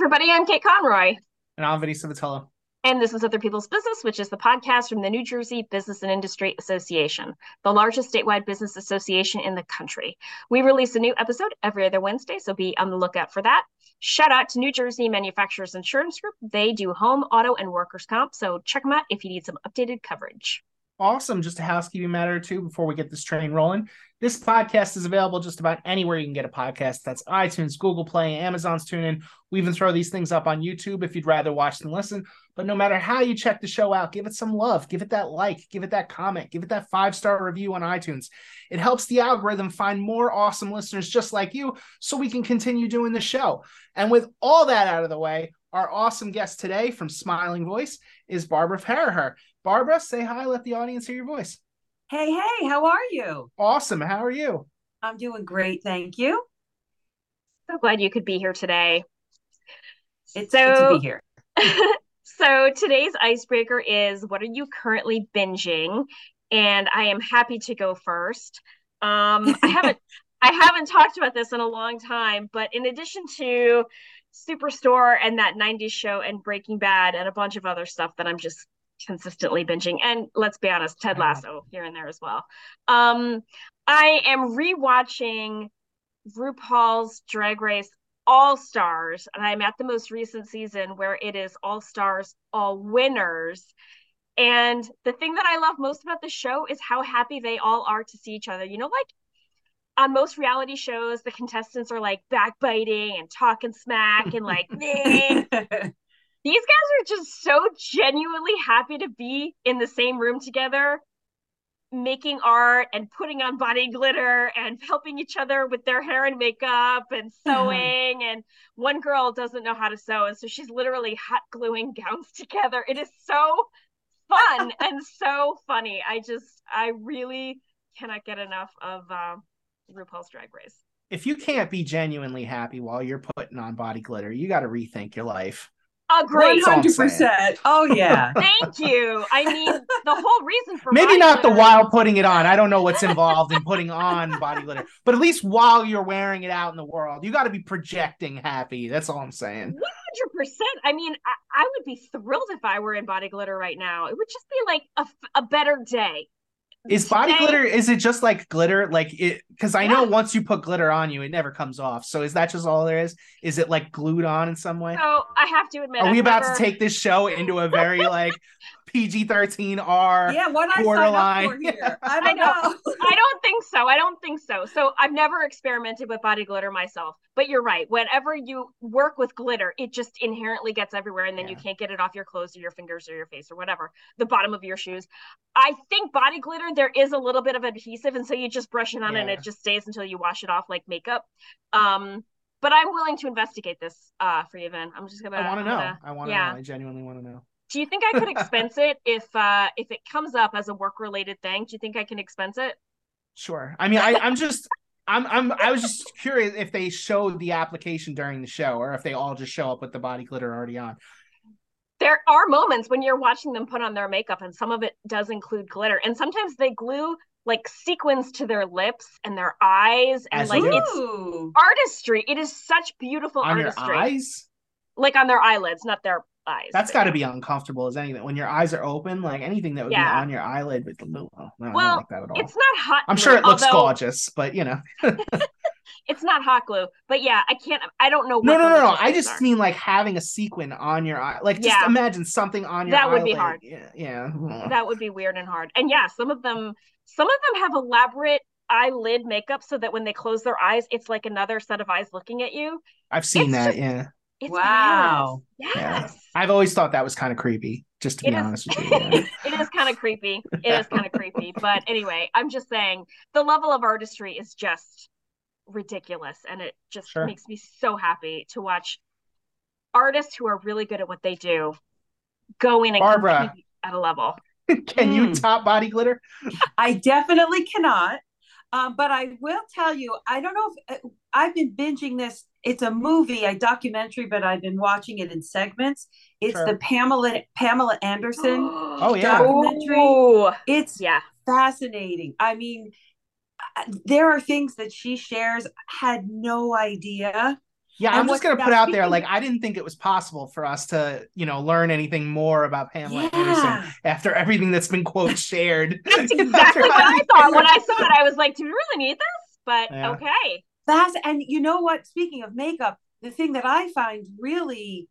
everybody. I'm Kate Conroy. And I'm Vinny Civitello. And this is Other People's Business, which is the podcast from the New Jersey Business and Industry Association, the largest statewide business association in the country. We release a new episode every other Wednesday, so be on the lookout for that. Shout out to New Jersey Manufacturers Insurance Group. They do home, auto, and workers' comp, so check them out if you need some updated coverage. Awesome. Just a housekeeping matter or two before we get this train rolling. This podcast is available just about anywhere you can get a podcast. That's iTunes, Google Play, Amazon's TuneIn. We even throw these things up on YouTube if you'd rather watch than listen. But no matter how you check the show out, give it some love, give it that like, give it that comment, give it that five star review on iTunes. It helps the algorithm find more awesome listeners just like you so we can continue doing the show. And with all that out of the way, our awesome guest today from Smiling Voice is Barbara Farraher. Barbara, say hi, let the audience hear your voice. Hey, hey, how are you? Awesome. How are you? I'm doing great, thank you. So glad you could be here today. It's so, good to be here. so today's icebreaker is what are you currently binging? And I am happy to go first. Um, I haven't I haven't talked about this in a long time, but in addition to Superstore and that 90s show and Breaking Bad and a bunch of other stuff that I'm just consistently binging. And let's be honest ted lasso here and there as well. Um i am rewatching rupaul's drag race all stars and i'm at the most recent season where it is all stars all winners. And the thing that i love most about the show is how happy they all are to see each other. You know like on most reality shows the contestants are like backbiting and talking smack and like these guys are just so genuinely happy to be in the same room together making art and putting on body glitter and helping each other with their hair and makeup and sewing. And one girl doesn't know how to sew and so she's literally hot gluing gowns together. It is so fun and so funny. I just i really cannot get enough of uh, rupaul's drag race. If you can't be genuinely happy while you're putting on body glitter you got to rethink your life Agree. One hundred percent. Oh yeah. Thank you. I mean, the whole reason for maybe not glitter... the while putting it on. I don't know what's involved in putting on body glitter, but at least while you're wearing it out in the world, you got to be projecting happy. That's all I'm saying. One hundred percent. I mean, I, I, would be thrilled if I were in body glitter right now. It would just be like a, a better day is body glitter is it just like glitter? Like it because i yeah. know once you put glitter on you it never comes off. So is that just all there is? Is it like glued on in some way? So i have to admit are I've we about never... to take this show into a very like PG thirteen R. Yeah, what I borderline. signed up for here. I don't I know. I don't think so. I don't think so. So I've never experimented with body glitter myself. But you're right. Whenever you work with glitter, it just inherently gets everywhere, and then yeah. you can't get it off your clothes or your fingers or your face or whatever, the bottom of your shoes. I think body glitter there is a little bit of adhesive, and so you just brush it on, yeah. and it just stays until you wash it off like makeup. Um, but I'm willing to investigate this uh, for you, Vin. I'm just gonna. I want to know. Gonna, I want to yeah. know. I genuinely want to know. Do you think I could expense it if uh if it comes up as a work related thing? Do you think I can expense it? Sure. I mean, I, I'm just I'm I'm I was just curious if they showed the application during the show or if they all just show up with the body glitter already on. There are moments when you're watching them put on their makeup and some of it does include glitter and sometimes they glue like sequins to their lips and their eyes and As like it's artistry. It is such beautiful on artistry. Your eyes? Like on their eyelids, not their eyes. That's got to be uncomfortable as anything. When your eyes are open, like anything that would yeah. be on your eyelid, with but no, no, well, like that at all. It's not hot. I'm sure it looks although... gorgeous, but you know. it's not hot glue, but yeah, I can't. I don't know. no, no, no, no. I just are. mean like having a sequin on your eye. Like, just yeah. imagine something on your. That would be hard. Yeah, yeah. That would be weird and hard. And yeah, some of them, some of them have elaborate eyelid makeup so that when they close their eyes, it's like another set of eyes looking at you. I've seen it's that. Just, yeah. It's wow. Yes. Yeah. I've always thought that was kind of creepy, just to it be is, honest with you. Yeah. it is kind of creepy. It is kind of creepy. But anyway, I'm just saying the level of artistry is just ridiculous. And it just sure. makes me so happy to watch artists who are really good at what they do go in and Barbara, at a level. Can mm. you top body glitter? I definitely cannot. Um, but I will tell you, I don't know if uh, I've been binging this. It's a movie, a documentary, but I've been watching it in segments. It's sure. the Pamela Pamela Anderson oh yeah documentary. Ooh. It's yeah fascinating. I mean, uh, there are things that she shares had no idea. Yeah, I'm just gonna put out there, like I didn't think it was possible for us to, you know, learn anything more about Pamela yeah. Anderson after everything that's been quote shared. That's exactly what I thought when I saw it. I was like, do we really need this? But yeah. okay. That's and you know what? Speaking of makeup, the thing that I find really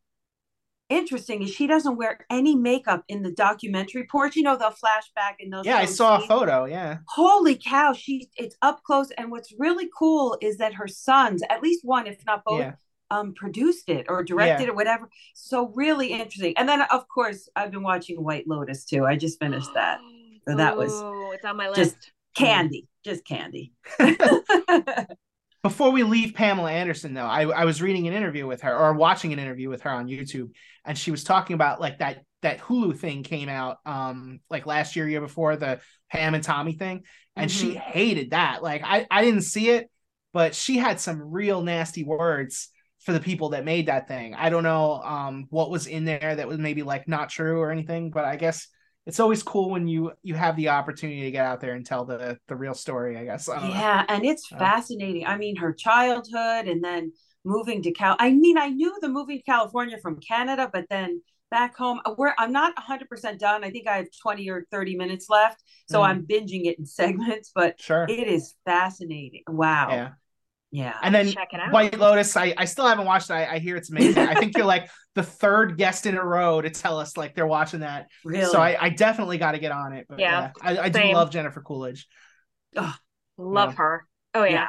interesting is she doesn't wear any makeup in the documentary portion. You know, they'll flashback and those. Yeah, I saw scenes. a photo. Yeah. Holy cow, she it's up close. And what's really cool is that her sons, at least one, if not both, yeah. um, produced it or directed yeah. it, whatever. So really interesting. And then of course I've been watching White Lotus too. I just finished that. So that was it's on my list. Just candy, just candy. before we leave Pamela Anderson, though, I, I was reading an interview with her or watching an interview with her on YouTube, and she was talking about like that that Hulu thing came out um like last year, year before the Pam and Tommy thing, and mm-hmm. she hated that. Like I I didn't see it, but she had some real nasty words for the people that made that thing. I don't know um what was in there that was maybe like not true or anything, but I guess it's always cool when you you have the opportunity to get out there and tell the the real story i guess. I yeah know. and it's fascinating. I mean her childhood and then moving to cal i mean i knew the moving to california from canada but then back home uh, where i'm not 100% done. I think i have 20 or 30 minutes left so mm. i'm binging it in segments but sure. it is fascinating. Wow. Yeah yeah. And then White Lotus, I, I still haven't watched it. I, I hear it's amazing. I think you're like the third guest in a row to tell us like they're watching that. Really? So I, I definitely got to get on it. But yeah. yeah I, I do love Jennifer Coolidge. Oh, love yeah. her. Oh, yeah. yeah.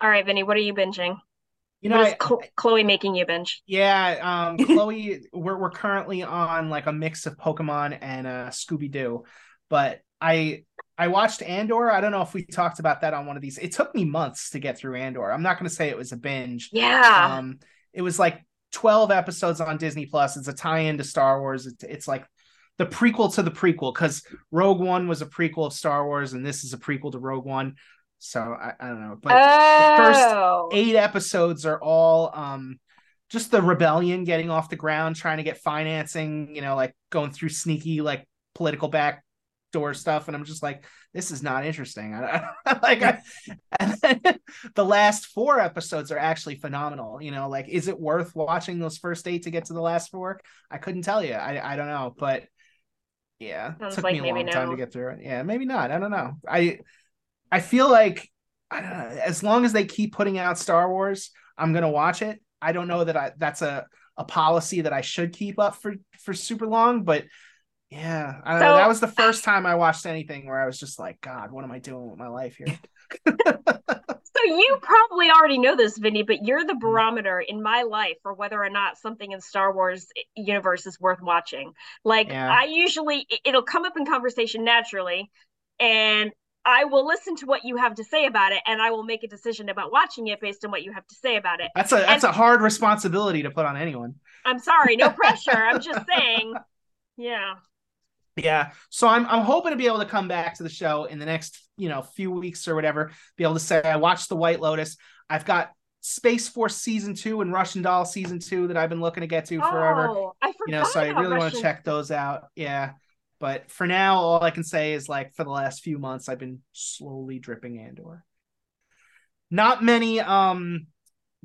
All right, Vinny, what are you binging? You know, Chloe making you binge? Yeah, um, Chloe, we're we're currently on like a mix of Pokemon and uh, Scooby Doo, but I I watched Andor. I don't know if we talked about that on one of these. It took me months to get through Andor. I'm not going to say it was a binge. Yeah. Um, it was like 12 episodes on Disney Plus. It's a tie-in to Star Wars. It's, it's like the prequel to the prequel because Rogue One was a prequel of Star Wars, and this is a prequel to Rogue One. So I, I don't know, but oh. the first oh. eight episodes are all um just the rebellion getting off the ground, trying to get financing. You know, like going through sneaky like political back door stuff and i'm just like this is not interesting. I, I, like I, and then the last four episodes are actually phenomenal you know like is it worth watching those first eight to get to the last four? I couldn't tell you. I, I don't know but yeah Sounds took like me a long no. time to get through it. Yeah maybe not. I don't know. I i feel like I don't know, as long as they keep putting out star wars i'm gonna watch it. I don't know that i that's a a policy that i should keep up for for super long but yeah, I so, that was the first time I watched anything where I was just like, God, what am I doing with my life here? so you probably already know this, Vinny, but you're the mm. barometer in my life for whether or not something in Star Wars universe is worth watching. Like yeah. I usually, it'll come up in conversation naturally, and I will listen to what you have to say about it, and I will make a decision about watching it based on what you have to say about it. That's a that's and, a hard responsibility to put on anyone. I'm sorry, no pressure. I'm just saying. Yeah. Yeah. So I'm I'm hoping to be able to come back to the show in the next, you know, few weeks or whatever, be able to say I watched the White Lotus. I've got Space Force season two and Russian Doll season two that I've been looking to get to forever. Oh, I forgot. You know, so I really Russian... want to check those out. Yeah. But for now, all I can say is like for the last few months, I've been slowly dripping Andor. Not many um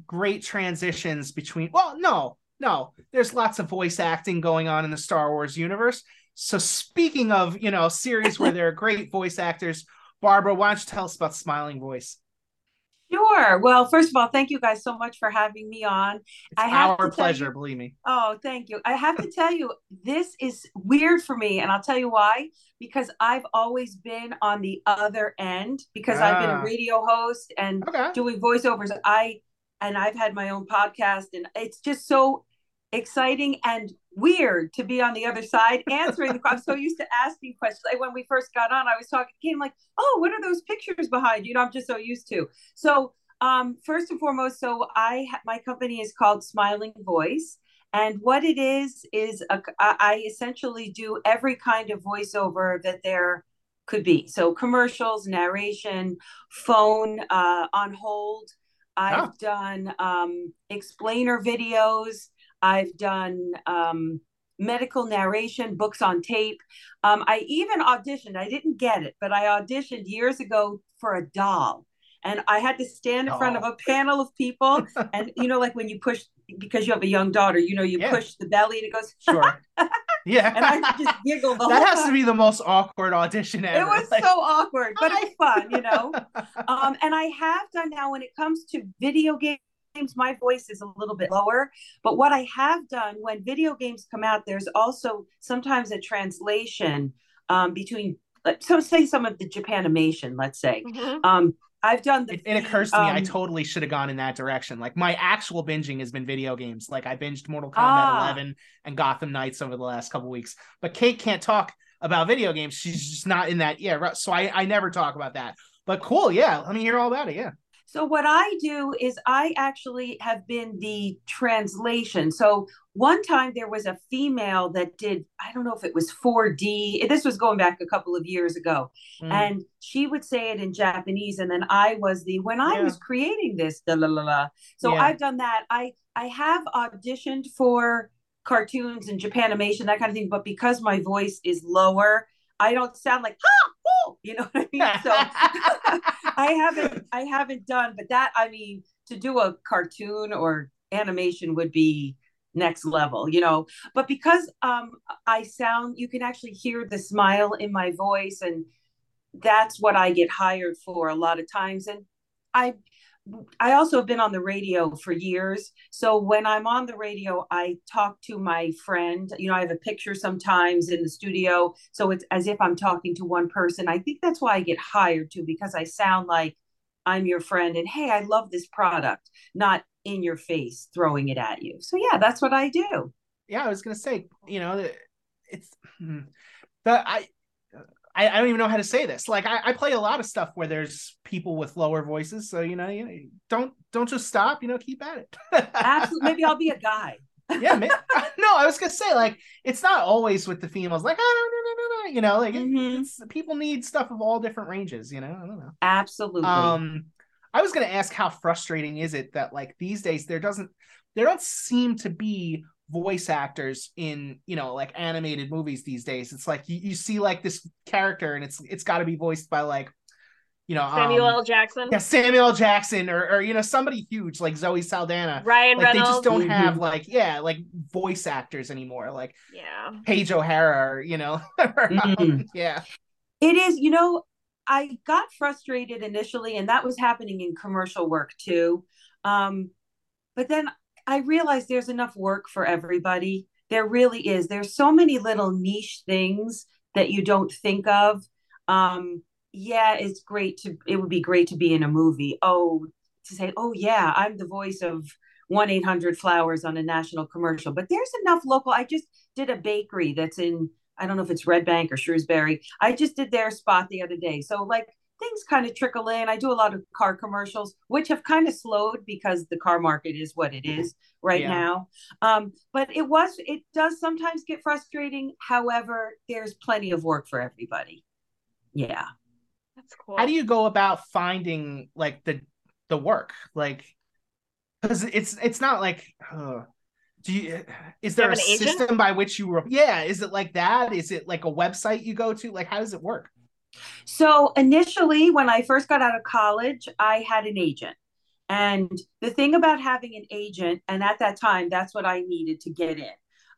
great transitions between well, no, no. There's lots of voice acting going on in the Star Wars universe so speaking of, you know, series where there are great voice actors, Barbara, why don't you tell us about Smiling Voice? Sure. Well, first of all, thank you guys so much for having me on. It's I have our pleasure, you, believe me. Oh, thank you. I have to tell you, this is weird for me, and I'll tell you why. Because I've always been on the other end because ah. I've been a ah. radio host and okay. doing voiceovers. I and I've had my own podcast, and it's just so exciting and weird to be on the other side answering the I'm so used to asking questions. Like when we first got on, I was talking, came like, oh, what are those pictures behind? You know, I'm just so used to. So um, first and foremost, so I my company is called Smiling Voice. And what it is is a, I essentially do every kind of voiceover that there could be. So commercials, narration, phone uh, on hold. I've oh. done um, explainer videos. I've done um, medical narration, books on tape. Um, I even auditioned, I didn't get it, but I auditioned years ago for a doll. and I had to stand in oh. front of oh. a panel of people. and you know, like when you push because you have a young daughter, you know, you yeah. push the belly and it goes. Sure. Yeah. and I just giggle That has time. to be the most awkward audition ever. It was like, so awkward, but it's fun, you know. um, and I have done now when it comes to video games my voice is a little bit lower but what i have done when video games come out there's also sometimes a translation um, between so say some of the japanimation let's say mm-hmm. um, I've done the. It, it occurs to um, me I um, totally should have gone in that direction. Like my actual binging has been video games. Like I binged Mortal Kombat ah. 11 and Gotham Knights over the last couple weeks. But Kate can't talk about video games. She's just not in that. Yeah, so I I never talk about that. But cool, yeah. Let me hear all about it. Yeah. So what I do is I actually have been the translation. So one time there was a female that did I don't know if it was 4D. This was going back a couple of years ago. Mm. And she would say it in Japanese and then I was the when I yeah. was creating this la la la. So yeah. I've done that. I I have auditioned for cartoons and Japanimation that kind of thing but because my voice is lower, I don't sound like ha, woo, you know what I mean? So I haven't I haven't done, but that I mean to do a cartoon or animation would be next level, you know. But because um I sound you can actually hear the smile in my voice and that's what I get hired for a lot of times and I I also have been on the radio for years. So when I'm on the radio, I talk to my friend. You know, I have a picture sometimes in the studio. So it's as if I'm talking to one person. I think that's why I get hired too, because I sound like I'm your friend and hey, I love this product, not in your face throwing it at you. So yeah, that's what I do. Yeah, I was gonna say, you know, it's hmm, the I I, I, don't even know how to say this. Like I, I, play a lot of stuff where there's people with lower voices, so you know, you know, don't don't just stop. You know, keep at it. Absolutely. Maybe I'll be a guy. yeah, maybe, no, I was gonna say like it's not always with the females. Like oh no no no no, you know, like mm-hmm. it's, people need stuff of all different ranges. You know, I don't know. Absolutely. Um, I was gonna ask how frustrating is it that like these days there doesn't there don't seem to be voice actors in you know like animated movies these days it's like you, you see like this character and it's it's got to be voiced by like you know Samuel um, L. Jackson yeah Samuel L. Jackson or, or you know somebody huge like Zoe Saldana Ryan like, Reynolds they just don't mm-hmm. have like yeah like voice actors anymore like yeah Paige O'Hara or, you know mm-hmm. yeah it is you know I got frustrated initially and that was happening in commercial work too um but then I realize there's enough work for everybody. There really is. There's so many little niche things that you don't think of. Um, yeah, it's great to. It would be great to be in a movie. Oh, to say, oh yeah, I'm the voice of one eight hundred flowers on a national commercial. But there's enough local. I just did a bakery that's in. I don't know if it's Red Bank or Shrewsbury. I just did their spot the other day. So like things kind of trickle in. I do a lot of car commercials, which have kind of slowed because the car market is what it is right yeah. now. Um, but it was, it does sometimes get frustrating. However, there's plenty of work for everybody. Yeah. That's cool. How do you go about finding like the the work? Like, because it's it's not like. Uh, do you is there you a system by which you yeah is it like that is it like a website you go to like how does it work so initially, when I first got out of college, I had an agent. And the thing about having an agent, and at that time, that's what I needed to get in.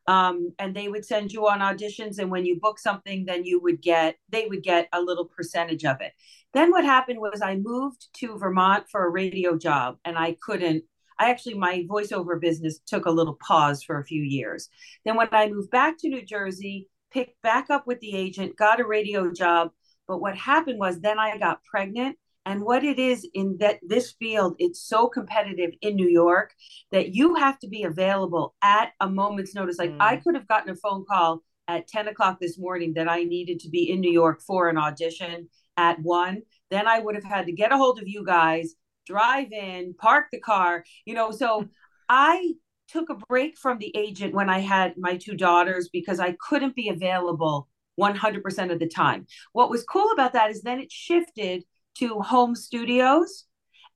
Um, and they would send you on auditions, and when you book something, then you would get they would get a little percentage of it. Then what happened was I moved to Vermont for a radio job, and I couldn't. I actually my voiceover business took a little pause for a few years. Then when I moved back to New Jersey, picked back up with the agent, got a radio job, but what happened was then I got pregnant. And what it is in that this field, it's so competitive in New York that you have to be available at a moment's notice. Like mm. I could have gotten a phone call at 10 o'clock this morning that I needed to be in New York for an audition at one. Then I would have had to get a hold of you guys, drive in, park the car, you know. So I took a break from the agent when I had my two daughters because I couldn't be available 100% of the time. What was cool about that is then it shifted to home studios.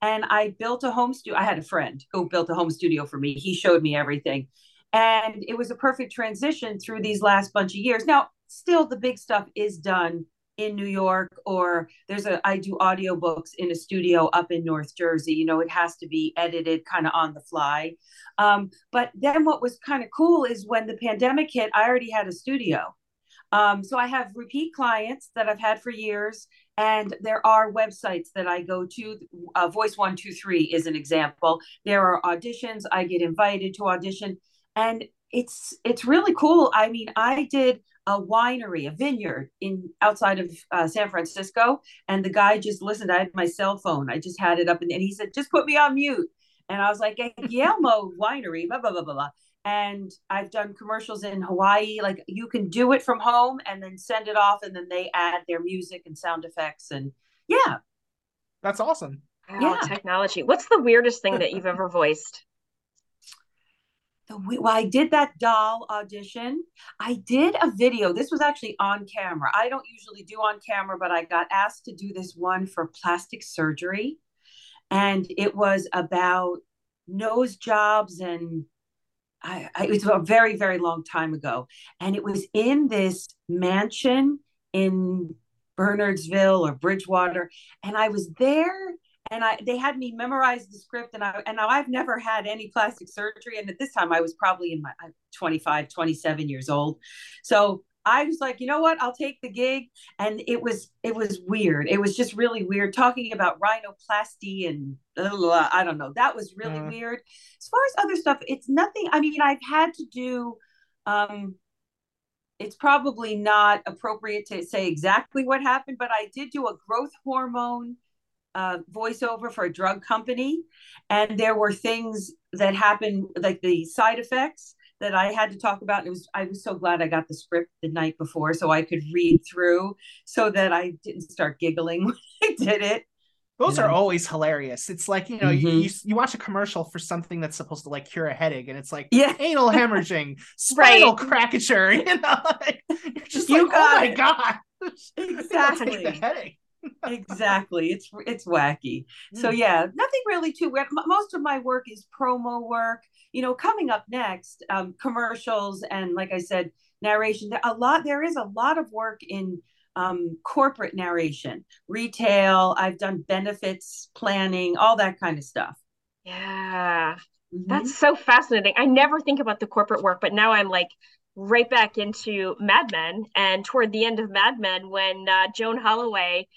And I built a home studio. I had a friend who built a home studio for me. He showed me everything. And it was a perfect transition through these last bunch of years. Now, still, the big stuff is done in New York or there's a I do audiobooks in a studio up in North Jersey. You know, it has to be edited kind of on the fly. Um, but then what was kind of cool is when the pandemic hit, I already had a studio. Um, so I have repeat clients that I've had for years, and there are websites that I go to. Uh, Voice One Two Three is an example. There are auditions. I get invited to audition, and it's it's really cool. I mean, I did a winery, a vineyard in outside of uh, San Francisco, and the guy just listened. I had my cell phone. I just had it up, and, and he said, "Just put me on mute." And I was like, "Guillermo Winery, blah blah blah blah blah." And I've done commercials in Hawaii. Like you can do it from home and then send it off, and then they add their music and sound effects, and yeah, that's awesome. Wow, yeah. technology. What's the weirdest thing that you've ever voiced? the well, I did that doll audition. I did a video. This was actually on camera. I don't usually do on camera, but I got asked to do this one for plastic surgery. And it was about nose jobs and I, I, it was a very, very long time ago. And it was in this mansion in Bernardsville or Bridgewater. And I was there and I they had me memorize the script and I and now I've never had any plastic surgery and at this time I was probably in my 25 27 years old so I was like you know what? I'll take the gig. And it was it was weird. It was just really weird talking about rhinoplasty and blah, blah, I don't know. That was really mm. weird. As far as other stuff it's nothing I mean I've had to do um it's probably not appropriate to say exactly what happened but I did do a growth hormone uh, voiceover for a drug company, and there were things that happened, like the side effects that I had to talk about. It was I was so glad I got the script the night before so I could read through, so that I didn't start giggling when I did it. Those you know? are always hilarious. It's like you know mm-hmm. you, you, you watch a commercial for something that's supposed to like cure a headache, and it's like yeah. anal hemorrhaging, spinal right. crackature. You know, like, you're just you like, oh my it. god, exactly headache exactly it's it's wacky mm. so yeah nothing really too weird most of my work is promo work you know coming up next um, commercials and like i said narration a lot there is a lot of work in um, corporate narration retail i've done benefits planning all that kind of stuff yeah mm-hmm. that's so fascinating i never think about the corporate work but now i'm like right back into Mad Men. And toward the end of Mad Men, when uh, Joan Holloway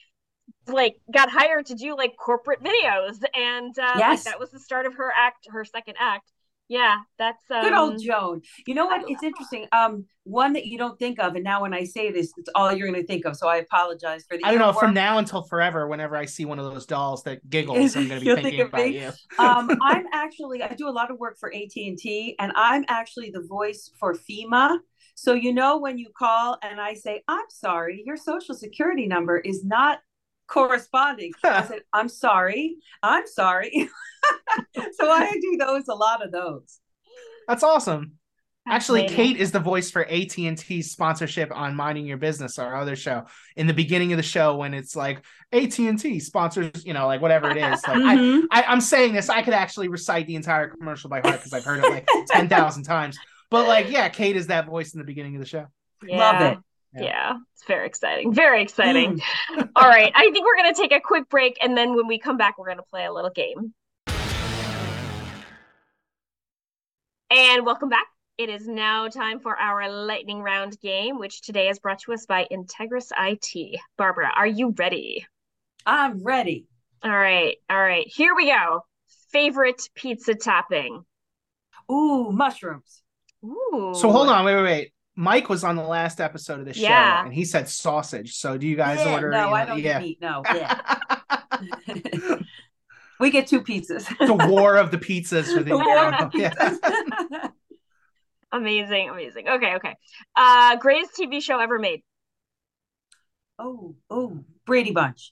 like got hired to do like corporate videos and uh, yes. Like, that was the start of her act her second act. Yeah that's um... good old joan. You know what? It's interesting. Um one that you don't think of and now when i say this it's all you're going to think of so i apologize for the i don't know from now until forever whenever i see one of those dolls that giggles i'm going to be thinking think about you. Um i'm actually i do a lot of work for at&t and i'm actually the voice for fema. So you know when you call and i say i'm sorry your social security number is not corresponding. I said, I'm sorry. I'm sorry. so I do those, a lot of those. That's awesome. Actually, Kate is the voice for AT and T sponsorship on Minding Your Business, our other show. In the beginning of the show, when it's like AT and T sponsors, you know, like whatever it is. Like mm-hmm. I, I, I'm saying this, I could actually recite the entire commercial by heart because I've heard it like ten thousand times. But like, yeah, Kate is that voice in the beginning of the show. Yeah. Love it. Yeah. yeah. it's very exciting. Very exciting. Mm. All right. I think we're going to take a quick break. And then when we come back, we're going to play a little game. And welcome back. It is now time for our lightning round game, which today is brought to us by Integris IT. Barbara, are you ready? I'm ready. All right. All right. Here we go. Favorite pizza topping? Ooh, mushrooms. Ooh. So hold on. Wait, wait, wait. Mike was on the last episode of the show yeah. and he said sausage. So do you guys yeah, order? No, you know, I don't yeah. eat meat. No. Yeah. we get two pizzas. the war of the pizzas for the, the war of amazing, amazing. Okay, okay. Uh greatest TV show ever made. Oh, oh, Brady Bunch.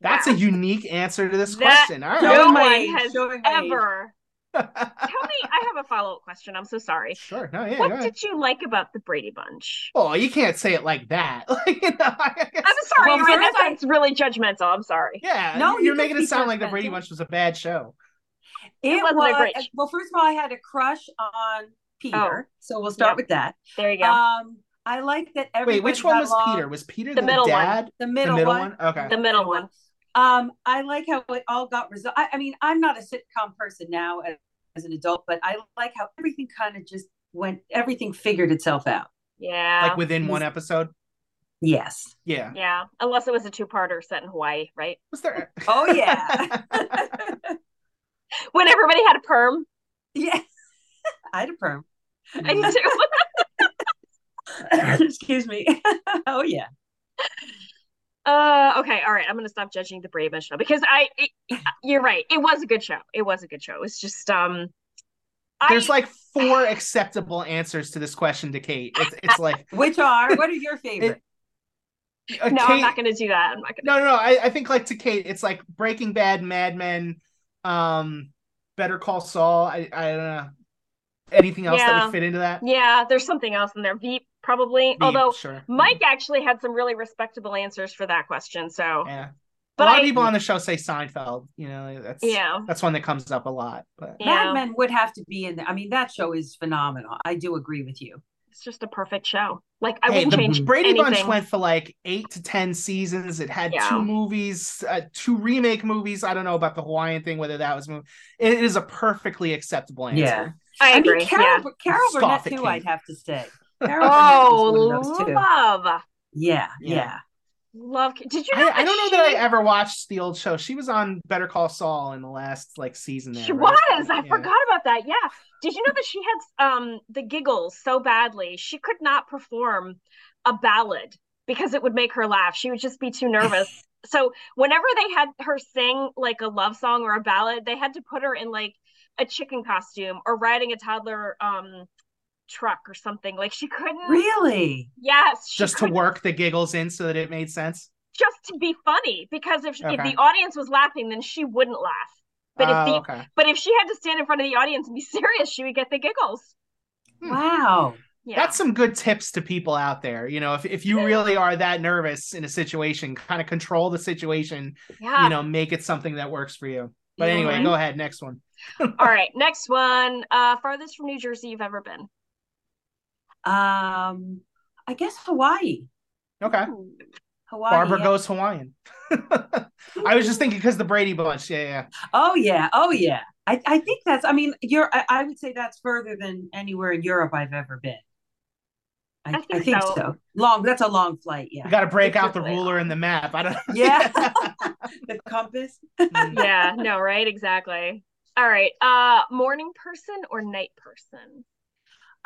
That's wow. a unique answer to this that question. All right. No one has ever Tell me, I have a follow up question. I'm so sorry. Sure. No, yeah, what did you like about the Brady Bunch? Oh, you can't say it like that. like, you know, I'm sorry. Well, right? That's I... really judgmental. I'm sorry. Yeah. No, you're making it sound like the Brady Bunch was a bad show. It, it wasn't was, a great. Well, first of all, I had a crush on Peter, oh. so we'll start yep. with that. There you go. Um, I like that everybody. Wait, which one was along. Peter? Was Peter the, the middle dad? One. The middle, the middle one. one. Okay. The middle one. Um, I like how it all got resolved. I, I, mean, I'm not a sitcom person now as, as an adult, but I like how everything kind of just went. Everything figured itself out. Yeah. Like within one episode. Yes. Yeah. Yeah. Unless it was a two-parter set in Hawaii, right? Was there? Oh yeah. when everybody had a perm. Yeah. I had a perm. I do too. Excuse me. oh yeah. Uh, okay, all right. I'm gonna stop judging the Brady Bunch show because I, it, you're right. It was a good show. It was a good show. It's just um, there's I, like four acceptable answers to this question to Kate. It's it's like which are what are your favorite? It, uh, no, Kate, I'm not gonna do that. I'm not gonna. No, no, no. I, I think like to Kate, it's like Breaking Bad, Mad Men, um, Better Call Saul. I I don't know anything else yeah. that would fit into that. Yeah, there's something else in there. Veep probably. Veep, Although sure. Mike actually had some really respectable answers for that question. So yeah. But a lot I, of people on the show say Seinfeld. You know, that's yeah, that's one that comes up a lot. But yeah. Mad Men would have to be in there. I mean, that show is phenomenal. I do agree with you. It's just a perfect show. Like I hey, wouldn't change. Brady anything. Bunch went for like eight to ten seasons. It had yeah. two movies, uh, two remake movies. I don't know about the Hawaiian thing, whether that was movie. It is a perfectly acceptable answer. Yeah, I, I agree. Mean, Carol, yeah. Carol Burnett too. I'd have to say. Carol oh, love. Yeah, yeah, yeah. Love. Did you? Know I, I don't know that I ever watched the old show. She was on Better Call Saul in the last like season. There, she right? was. I yeah. forgot about that. Yeah. Did you know that she had um the giggles so badly she could not perform a ballad because it would make her laugh. She would just be too nervous. so whenever they had her sing like a love song or a ballad, they had to put her in like a chicken costume or riding a toddler um truck or something. Like she couldn't really. Yes, just to work the giggles in so that it made sense. Just to be funny, because if, okay. if the audience was laughing, then she wouldn't laugh. But uh, if the oh, okay. but if she had to stand in front of the audience and be serious, she would get the giggles. Hmm. Wow. Yeah. That's some good tips to people out there. You know, if, if you really are that nervous in a situation, kind of control the situation, yeah. you know, make it something that works for you. But anyway, mm-hmm. go ahead. Next one. All right. Next one. Uh, farthest from New Jersey you've ever been. Um, I guess Hawaii. Okay. Hawaii. Barbara yeah. goes Hawaiian. I was just thinking because the Brady Bunch. Yeah, yeah. Oh yeah. Oh yeah. I, I think that's. I mean, you're. I, I would say that's further than anywhere in Europe I've ever been. I, I think, I think so. so. Long. That's a long flight. Yeah. You got to break out the ruler long. and the map. I don't. Yeah. the compass. Mm. yeah. No. Right. Exactly. All right. Uh, morning person or night person?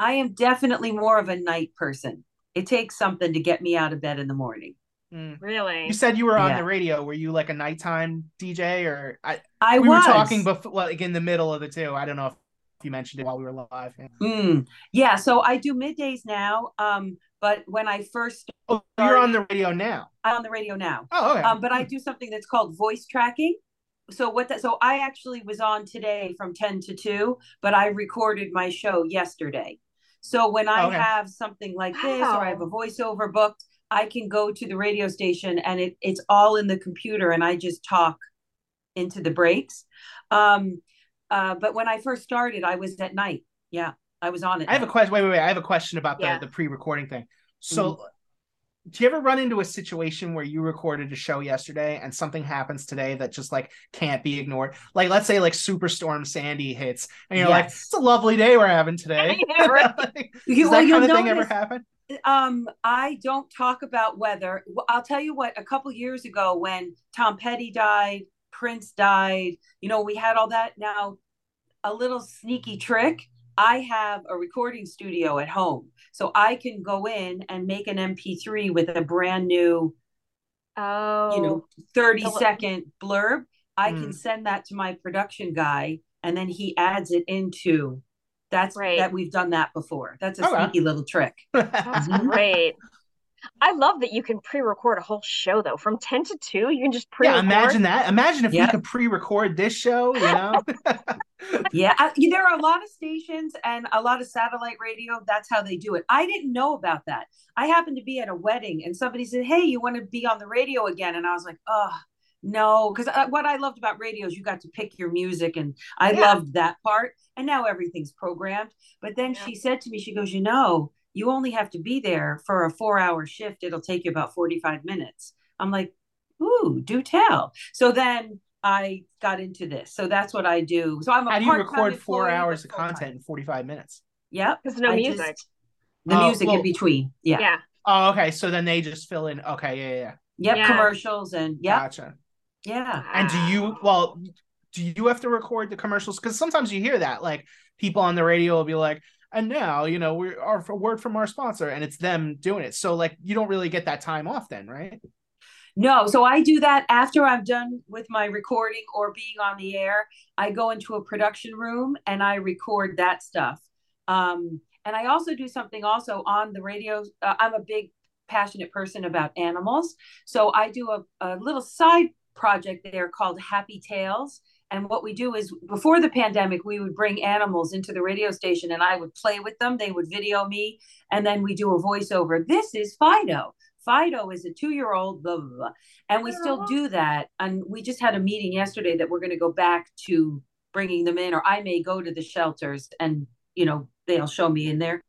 I am definitely more of a night person. It takes something to get me out of bed in the morning. Mm. Really? You said you were on yeah. the radio. Were you like a nighttime DJ or I? I we was. were talking before, like in the middle of the two. I don't know if you mentioned it while we were live. Yeah. Mm. yeah so I do middays now. Um, but when I first oh, you're on the radio now. I'm on the radio now. Oh, okay. Um, but I do something that's called voice tracking so what that so i actually was on today from 10 to 2 but i recorded my show yesterday so when i okay. have something like this wow. or i have a voiceover booked i can go to the radio station and it, it's all in the computer and i just talk into the breaks um uh but when i first started i was at night yeah i was on it i have a question wait wait wait i have a question about the, yeah. the pre-recording thing so mm-hmm do you ever run into a situation where you recorded a show yesterday and something happens today that just like can't be ignored? Like let's say like Superstorm Sandy hits and you're yes. like, it's a lovely day we're having today. like, you, does that kind of thing ever happen? Um, I don't talk about weather. I'll tell you what, a couple years ago when Tom Petty died, Prince died, you know, we had all that. Now, a little sneaky trick I have a recording studio at home. So I can go in and make an MP3 with a brand new, oh, you know, 30 second blurb. I mm. can hmm. send that to my production guy and then he adds it into that's right. that we've done that before. That's a sneaky little trick. That's great. I love that you can pre-record a whole show though. From 10 to 2, you can just pre-record. Yeah, imagine that. Imagine if yep. we could pre-record this show, you know. yeah, I, there are a lot of stations and a lot of satellite radio. That's how they do it. I didn't know about that. I happened to be at a wedding and somebody said, "Hey, you want to be on the radio again?" And I was like, "Oh, no," because uh, what I loved about radio is you got to pick your music, and I yeah. loved that part. And now everything's programmed. But then yeah. she said to me, she goes, "You know." You only have to be there for a four hour shift. It'll take you about 45 minutes. I'm like, ooh, do tell. So then I got into this. So that's what I do. So I'm a How do you record four hours of content in 45 minutes? Yep. Because no I music. just- oh, the Oh, music well- in between. Yeah. Yeah. Oh, okay. So then they just fill in. Okay, yeah, yeah, yeah. Yep. Yeah. Commercials and yep. Gotcha. Yeah. And do you ah. well do you have to record the commercials? Because sometimes you hear that, like people on the radio will be like, and now, you know, we're our word from our sponsor, and it's them doing it. So like you don't really get that time off then, right? No, so I do that after I'm done with my recording or being on the air. I go into a production room and I record that stuff. Um, and I also do something also on the radio. Uh, I'm a big passionate person about animals, so I do a, a little side project there called Happy Tales. And what we do is before the pandemic, we would bring animals into the radio station and I would play with them. They would video me, and then we do a voiceover. This is Fido. Fido is a two year old, blah, blah, blah. And we still do that. And we just had a meeting yesterday that we're going to go back to bringing them in, or I may go to the shelters and, you know, they'll show me in there.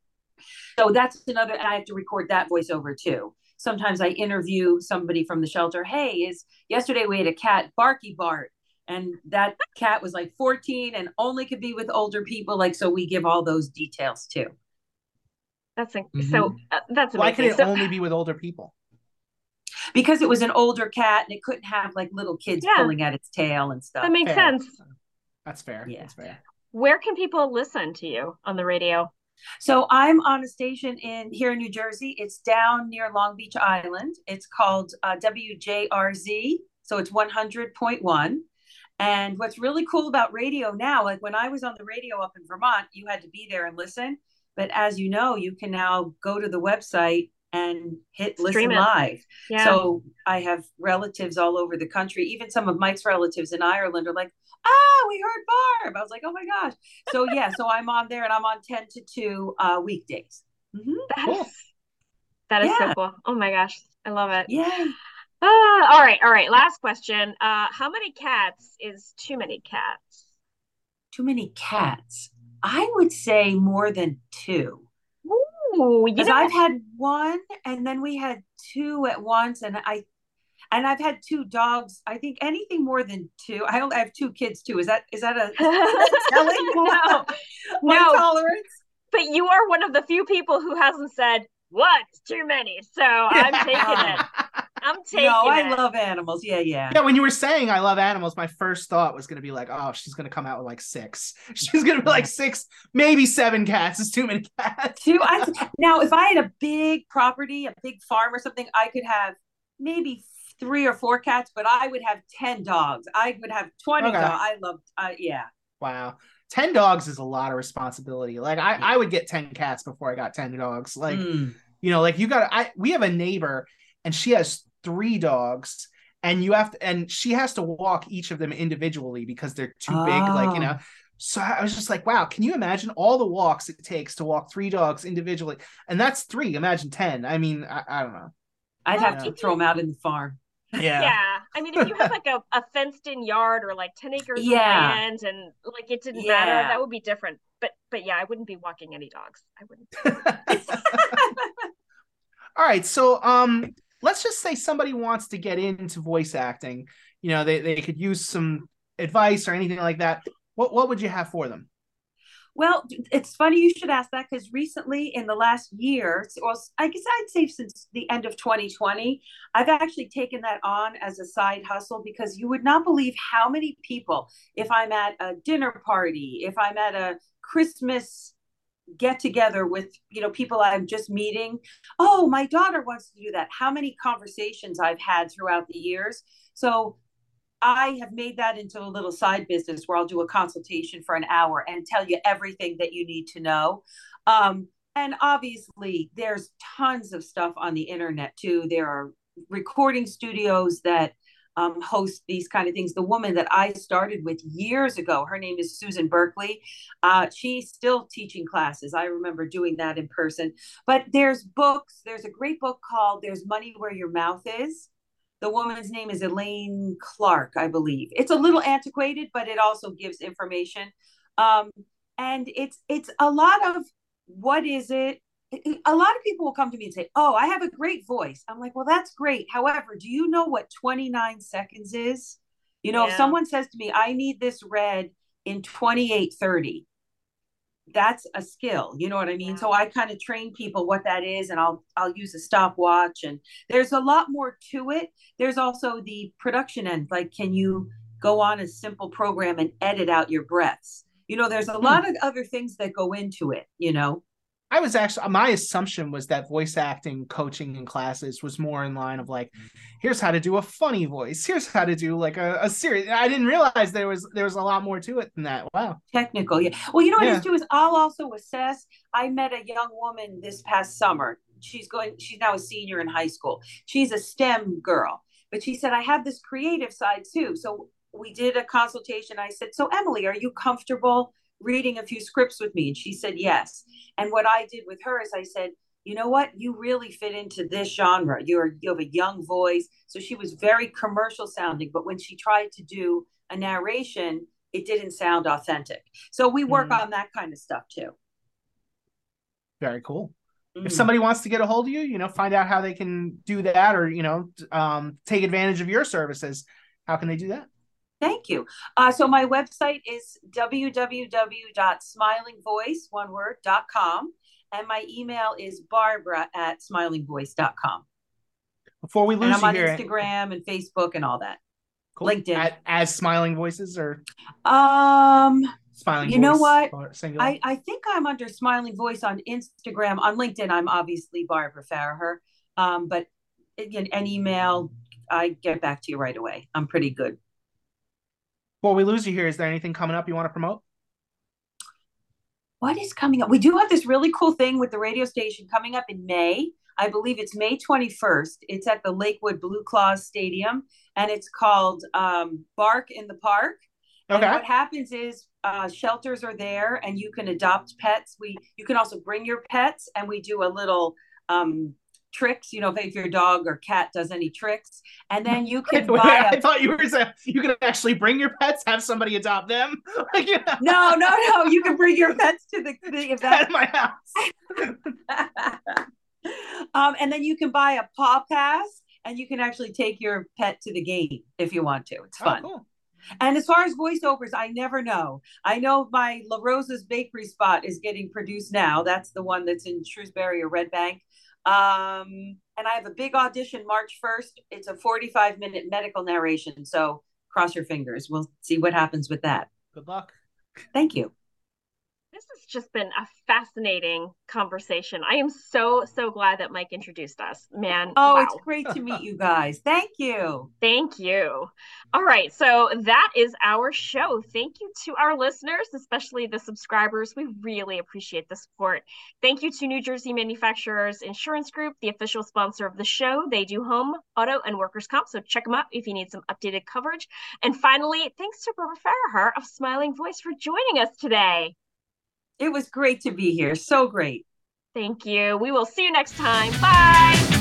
So that's another, and I have to record that voiceover too. Sometimes I interview somebody from the shelter. Hey, is yesterday we had a cat, Barky Bart, and that cat was like 14 and only could be with older people. Like, so we give all those details too. That's in- so. Uh, that's Why amazing. could it So- only be with older people? because it was an older cat and it couldn't have like little kids Yeah. pulling at its tail and stuff. that makes Fair. sense. That's fair. Yeah. That's fair. Where can people listen to you on the radio? So I'm on a station in here in New Jersey. It's down near Long Beach Island. It's called uh, WJRZ. So it's 100.1. And what's really cool about radio now, like when I was on the radio up in Vermont, you had to be there and listen. But as you know, you can now go to the website and hit Stream listen it. live. Yeah. So I have relatives all over the country. Even some of Mike's relatives in Ireland are like, ah, we heard Barb. I was like, oh my gosh. So yeah, so I'm on there and I'm on 10 to 2 uh, weekdays. Mhm. That Cool. is that is so cool. Oh my gosh, I love it. Yay. Ah, all right, all right. Last question. Uh, how many cats is too many cats? Too many cats. I would say more than two. Ooh, Because I've had one and then we had two at once and I and I've had two dogs. I think anything more than two. I only I have two kids too. Is that is that a no, no. tolerance? but you are one of the few people who hasn't said what's too many. So I'm taking it. I'm taking No, I it. love animals. Yeah, yeah. Yeah, when you were saying I love animals, my first thought was gonna be like, oh, she's gonna come out with like six. She's gonna be like six, maybe seven cats. It's too many cats. Two. I, now, if I had a big property, a big farm or something, I could have maybe three or four cats, but I would have ten dogs. I would have twenty Okay. dogs. I love. Uh, yeah. Wow. 10 dogs is a lot of responsibility. Like I, I would get 10 cats before I got 10 dogs. Like, Mm. you know, like you got I we have a neighbor and she has three dogs and you have to and she has to walk each of them individually because they're too big, like, you know. Oh. So I was just like, wow, can you imagine all the walks it takes to walk three dogs individually? And that's three. Imagine 10. I mean, I, I don't know. I'd Well, have to throw them out in the farm. Yeah. Yeah i mean, if you have like a, a fenced in yard or like 10 acres Yeah. of land and like it didn't matter, that would be different. But but yeah, I wouldn't be walking any dogs. I wouldn't. All right, so um, let's just say somebody wants to get into voice acting. You know, they, they could use some advice or anything like that. What what would you have for them? Well, it's funny you should ask that because recently, in the last year, well, I guess I'd say since the end of 2020, I've actually taken that on as a side hustle because you would not believe how many people, if I'm at a dinner party, if I'm at a Christmas get together with you know people I'm just meeting, oh, my daughter wants to do that. How many conversations I've had throughout the years. So I have made that into a little side business where I'll do a consultation for an hour and tell you everything that you need to know. Um, and obviously, there's tons of stuff on the internet too. There are recording studios that um, host these kind of things. The woman that I started with years ago, her name is Susan Berkley. Uh, she's still teaching classes. I remember doing that in person. But there's books. There's a great book called There's Money Where Your Mouth Is the woman's name is Elaine Clark, I believe. It's a little antiquated, but it also gives information. Um, and it's it's a lot of what is it? A lot of people will come to me and say, "Oh, I have a great voice." I'm like, "Well, that's great. However, do you know what 29 seconds is?" You know, yeah. if someone says to me, "I need this read in 2830," that's a skill. You know what I mean? Yeah. So I kind of train people what that is, and I'll I'll use a stopwatch. And there's a lot more to it. There's also the production end. Like, can you go on a simple program and edit out your breaths? You know, there's a hmm. lot of other things that go into it. You know. I was actually my assumption was that voice acting coaching in classes was more in line of like, mm-hmm. here's how to do a funny voice, here's how to do like a, a serious. I didn't realize there was there was a lot more to it than that. Wow, technical, yeah. Well, you know what yeah. is too is I'll also assess. I met a young woman this past summer. She's going. She's now a senior in high school. She's a STEM girl, but she said I have this creative side too. So we did a consultation. I said, so Emily, are you comfortable? Reading a few scripts with me? And she said, yes. And what I did with her is I said, you know what? You really fit into this genre. You're you have a young voice. So she was very commercial sounding, but when she tried to do a narration, it didn't sound authentic. So we work mm-hmm. on that kind of stuff too. Very cool. Mm-hmm. If somebody wants to get a hold of you, you know, find out how they can do that or, you know, um, take advantage of your services, how can they do that? Thank you. Uh, so my website is www.smilingvoice, one word, dot com. And my email is barbara at smilingvoice.com. Before we lose and I'm on here, Instagram and Facebook and all that. Cool. LinkedIn. At, as Smiling Voices or? Um, Smiling You know what? I, I think I'm under Smiling Voice on Instagram. On LinkedIn, I'm obviously Barbara Farraher. Um, but again, an email, I get back to you right away. I'm pretty good. Before we lose you here, is there anything coming up you want to promote? What is coming up? We do have this really cool thing with the radio station coming up in May. I believe it's May 21st. It's at the Lakewood Blue Claws Stadium, and it's called um, Bark in the Park. Okay. And what happens is uh, shelters are there, and you can adopt pets. We you can also bring your pets, and we do a little um, tricks, you know, if your dog or cat does any tricks, and then you can Wait, buy. A... I thought you were saying you can actually bring your pets, have somebody adopt them. like, you know. No, no, no. You can bring your pets to the, the event at my house. um, and then you can buy a paw pass, and you can actually take your pet to the game if you want to. It's oh, fun. Oh, cool. And as far as voiceovers, I never know. I know my La Rosa's bakery spot is getting produced now. That's the one that's in Shrewsbury or Red Bank. Um, and I have a big audition March 1st. It's a 45 minute medical narration. So cross your fingers. We'll see what happens with that. Good luck. Thank you this has just been a fascinating conversation. I am so, so glad that Mike introduced us. Man. Oh, wow. it's great to meet you guys. Thank you. Thank you. All right. So that is our show. Thank you to our listeners, especially the subscribers. We really appreciate the support. Thank you to New Jersey Manufacturers Insurance Group, the official sponsor of the show. They do home, auto, and workers' comp. So check them out if you need some updated coverage. And finally, thanks to Barbara Farraher of Smiling Voice for joining us today. It was great to be here. So great. Thank you. We will see you next time. Bye.